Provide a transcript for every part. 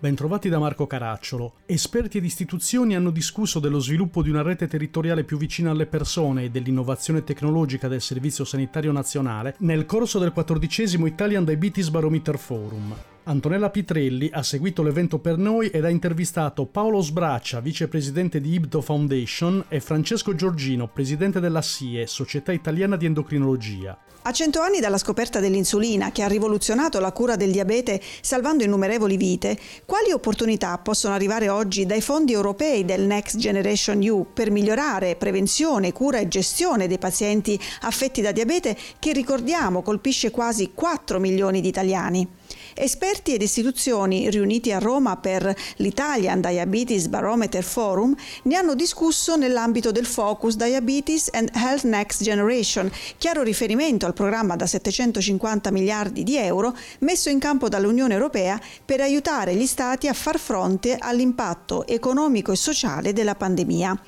Bentrovati da Marco Caracciolo. Esperti ed istituzioni hanno discusso dello sviluppo di una rete territoriale più vicina alle persone e dell'innovazione tecnologica del Servizio Sanitario Nazionale nel corso del quattordicesimo Italian Diabetes Barometer Forum. Antonella Pitrelli ha seguito l'evento per noi ed ha intervistato Paolo Sbraccia, vicepresidente di IBDO Foundation, e Francesco Giorgino, presidente della SIE, Società Italiana di Endocrinologia. A cento anni dalla scoperta dell'insulina, che ha rivoluzionato la cura del diabete salvando innumerevoli vite, quali opportunità possono arrivare oggi dai fondi europei del Next Generation EU per migliorare prevenzione, cura e gestione dei pazienti affetti da diabete che ricordiamo colpisce quasi 4 milioni di italiani? Esperti ed istituzioni riuniti a Roma per l'Italian Diabetes Barometer Forum ne hanno discusso nell'ambito del Focus Diabetes and Health Next Generation, chiaro riferimento al programma da 750 miliardi di euro messo in campo dall'Unione Europea per aiutare gli Stati a far fronte all'impatto economico e sociale della pandemia.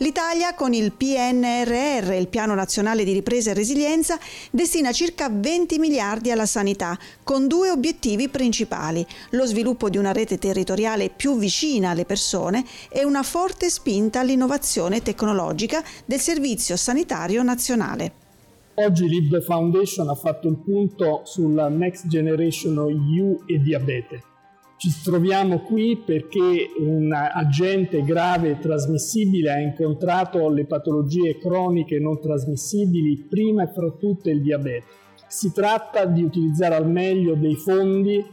L'Italia con il PNRR, il Piano Nazionale di Ripresa e Resilienza, destina circa 20 miliardi alla sanità, con due obiettivi principali, lo sviluppo di una rete territoriale più vicina alle persone e una forte spinta all'innovazione tecnologica del Servizio Sanitario Nazionale. Oggi l'IB Foundation ha fatto il punto sulla Next Generation EU e diabete. Ci troviamo qui perché un agente grave trasmissibile ha incontrato le patologie croniche non trasmissibili, prima e fra tutte il diabete. Si tratta di utilizzare al meglio dei fondi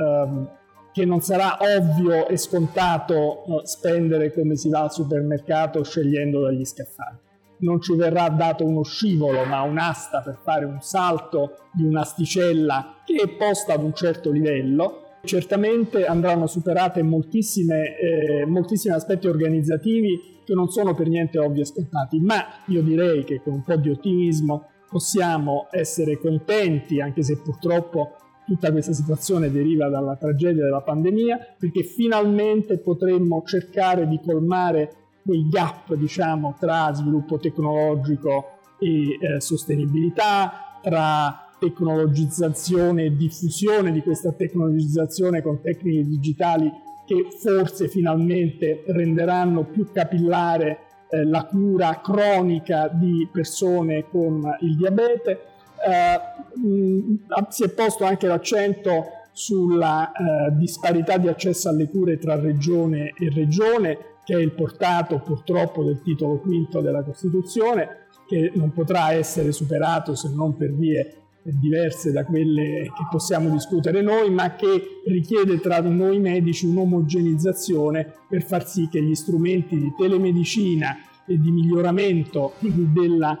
ehm, che non sarà ovvio e scontato eh, spendere come si va al supermercato scegliendo dagli scaffali. Non ci verrà dato uno scivolo, ma un'asta per fare un salto di un'asticella che è posta ad un certo livello Certamente andranno superate moltissime, eh, moltissimi aspetti organizzativi che non sono per niente ovvi e scontati, ma io direi che con un po' di ottimismo possiamo essere contenti, anche se purtroppo tutta questa situazione deriva dalla tragedia della pandemia, perché finalmente potremmo cercare di colmare quei gap diciamo, tra sviluppo tecnologico e eh, sostenibilità, tra tecnologizzazione e diffusione di questa tecnologizzazione con tecniche digitali che forse finalmente renderanno più capillare eh, la cura cronica di persone con il diabete. Eh, mh, si è posto anche l'accento sulla eh, disparità di accesso alle cure tra regione e regione, che è il portato purtroppo del titolo quinto della Costituzione, che non potrà essere superato se non per vie diverse da quelle che possiamo discutere noi, ma che richiede tra noi medici un'omogenizzazione per far sì che gli strumenti di telemedicina e di miglioramento della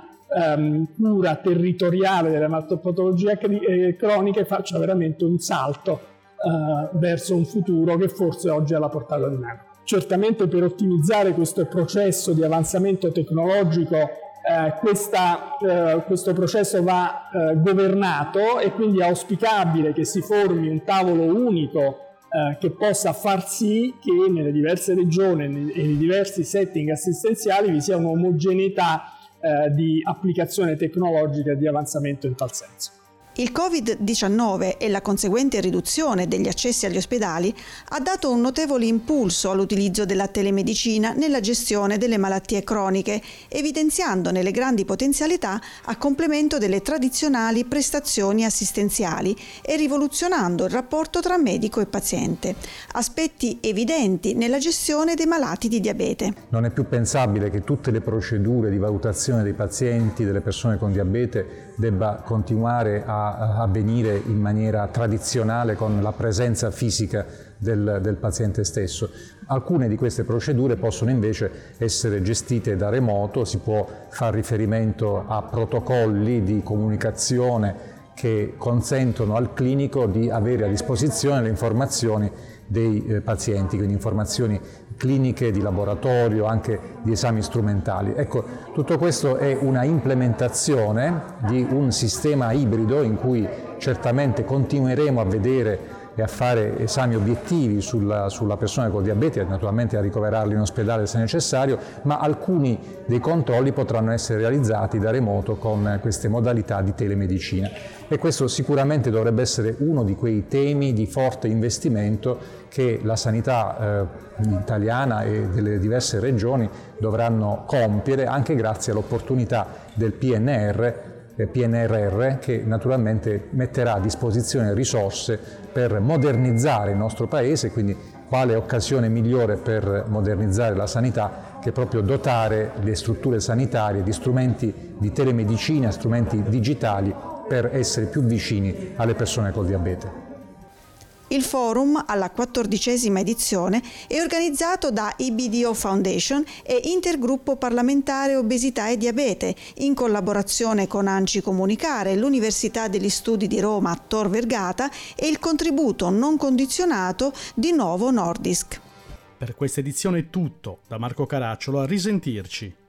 um, cura territoriale della patologia eh, croniche faccia veramente un salto uh, verso un futuro che forse oggi è alla portata di mano. Certamente per ottimizzare questo processo di avanzamento tecnologico eh, questa, eh, questo processo va eh, governato e quindi è auspicabile che si formi un tavolo unico eh, che possa far sì che nelle diverse regioni e nei diversi setting assistenziali vi sia un'omogeneità eh, di applicazione tecnologica e di avanzamento in tal senso. Il Covid-19 e la conseguente riduzione degli accessi agli ospedali ha dato un notevole impulso all'utilizzo della telemedicina nella gestione delle malattie croniche, evidenziandone le grandi potenzialità a complemento delle tradizionali prestazioni assistenziali e rivoluzionando il rapporto tra medico e paziente, aspetti evidenti nella gestione dei malati di diabete. Non è più pensabile che tutte le procedure di valutazione dei pazienti, delle persone con diabete, debba continuare a avvenire in maniera tradizionale con la presenza fisica del, del, paziente stesso. Alcune di queste procedure possono invece essere gestite da remoto, si può fare riferimento a protocolli di comunicazione che consentono al clinico di avere a disposizione le informazioni dei eh, pazienti, quindi informazioni cliniche, di laboratorio, anche di esami strumentali. Ecco, tutto questo è una implementazione di un sistema ibrido in cui certamente continueremo a vedere e a fare esami obiettivi sulla, sulla persona con diabete e naturalmente a ricoverarli in ospedale se necessario, ma alcuni dei controlli potranno essere realizzati da remoto con queste modalità di telemedicina. E questo sicuramente dovrebbe essere uno di quei temi di forte investimento che la sanità eh, italiana e delle diverse regioni dovranno compiere anche grazie all'opportunità del PNR PNRR che naturalmente metterà a disposizione risorse per modernizzare il nostro Paese, quindi quale occasione migliore per modernizzare la sanità che proprio dotare le strutture sanitarie di strumenti di telemedicina, strumenti digitali per essere più vicini alle persone col diabete. Il forum, alla quattordicesima edizione, è organizzato da IBDO Foundation e Intergruppo Parlamentare Obesità e Diabete, in collaborazione con Anci Comunicare, l'Università degli Studi di Roma Tor Vergata e il contributo non condizionato di Novo Nordisk. Per questa edizione è tutto, da Marco Caracciolo a risentirci.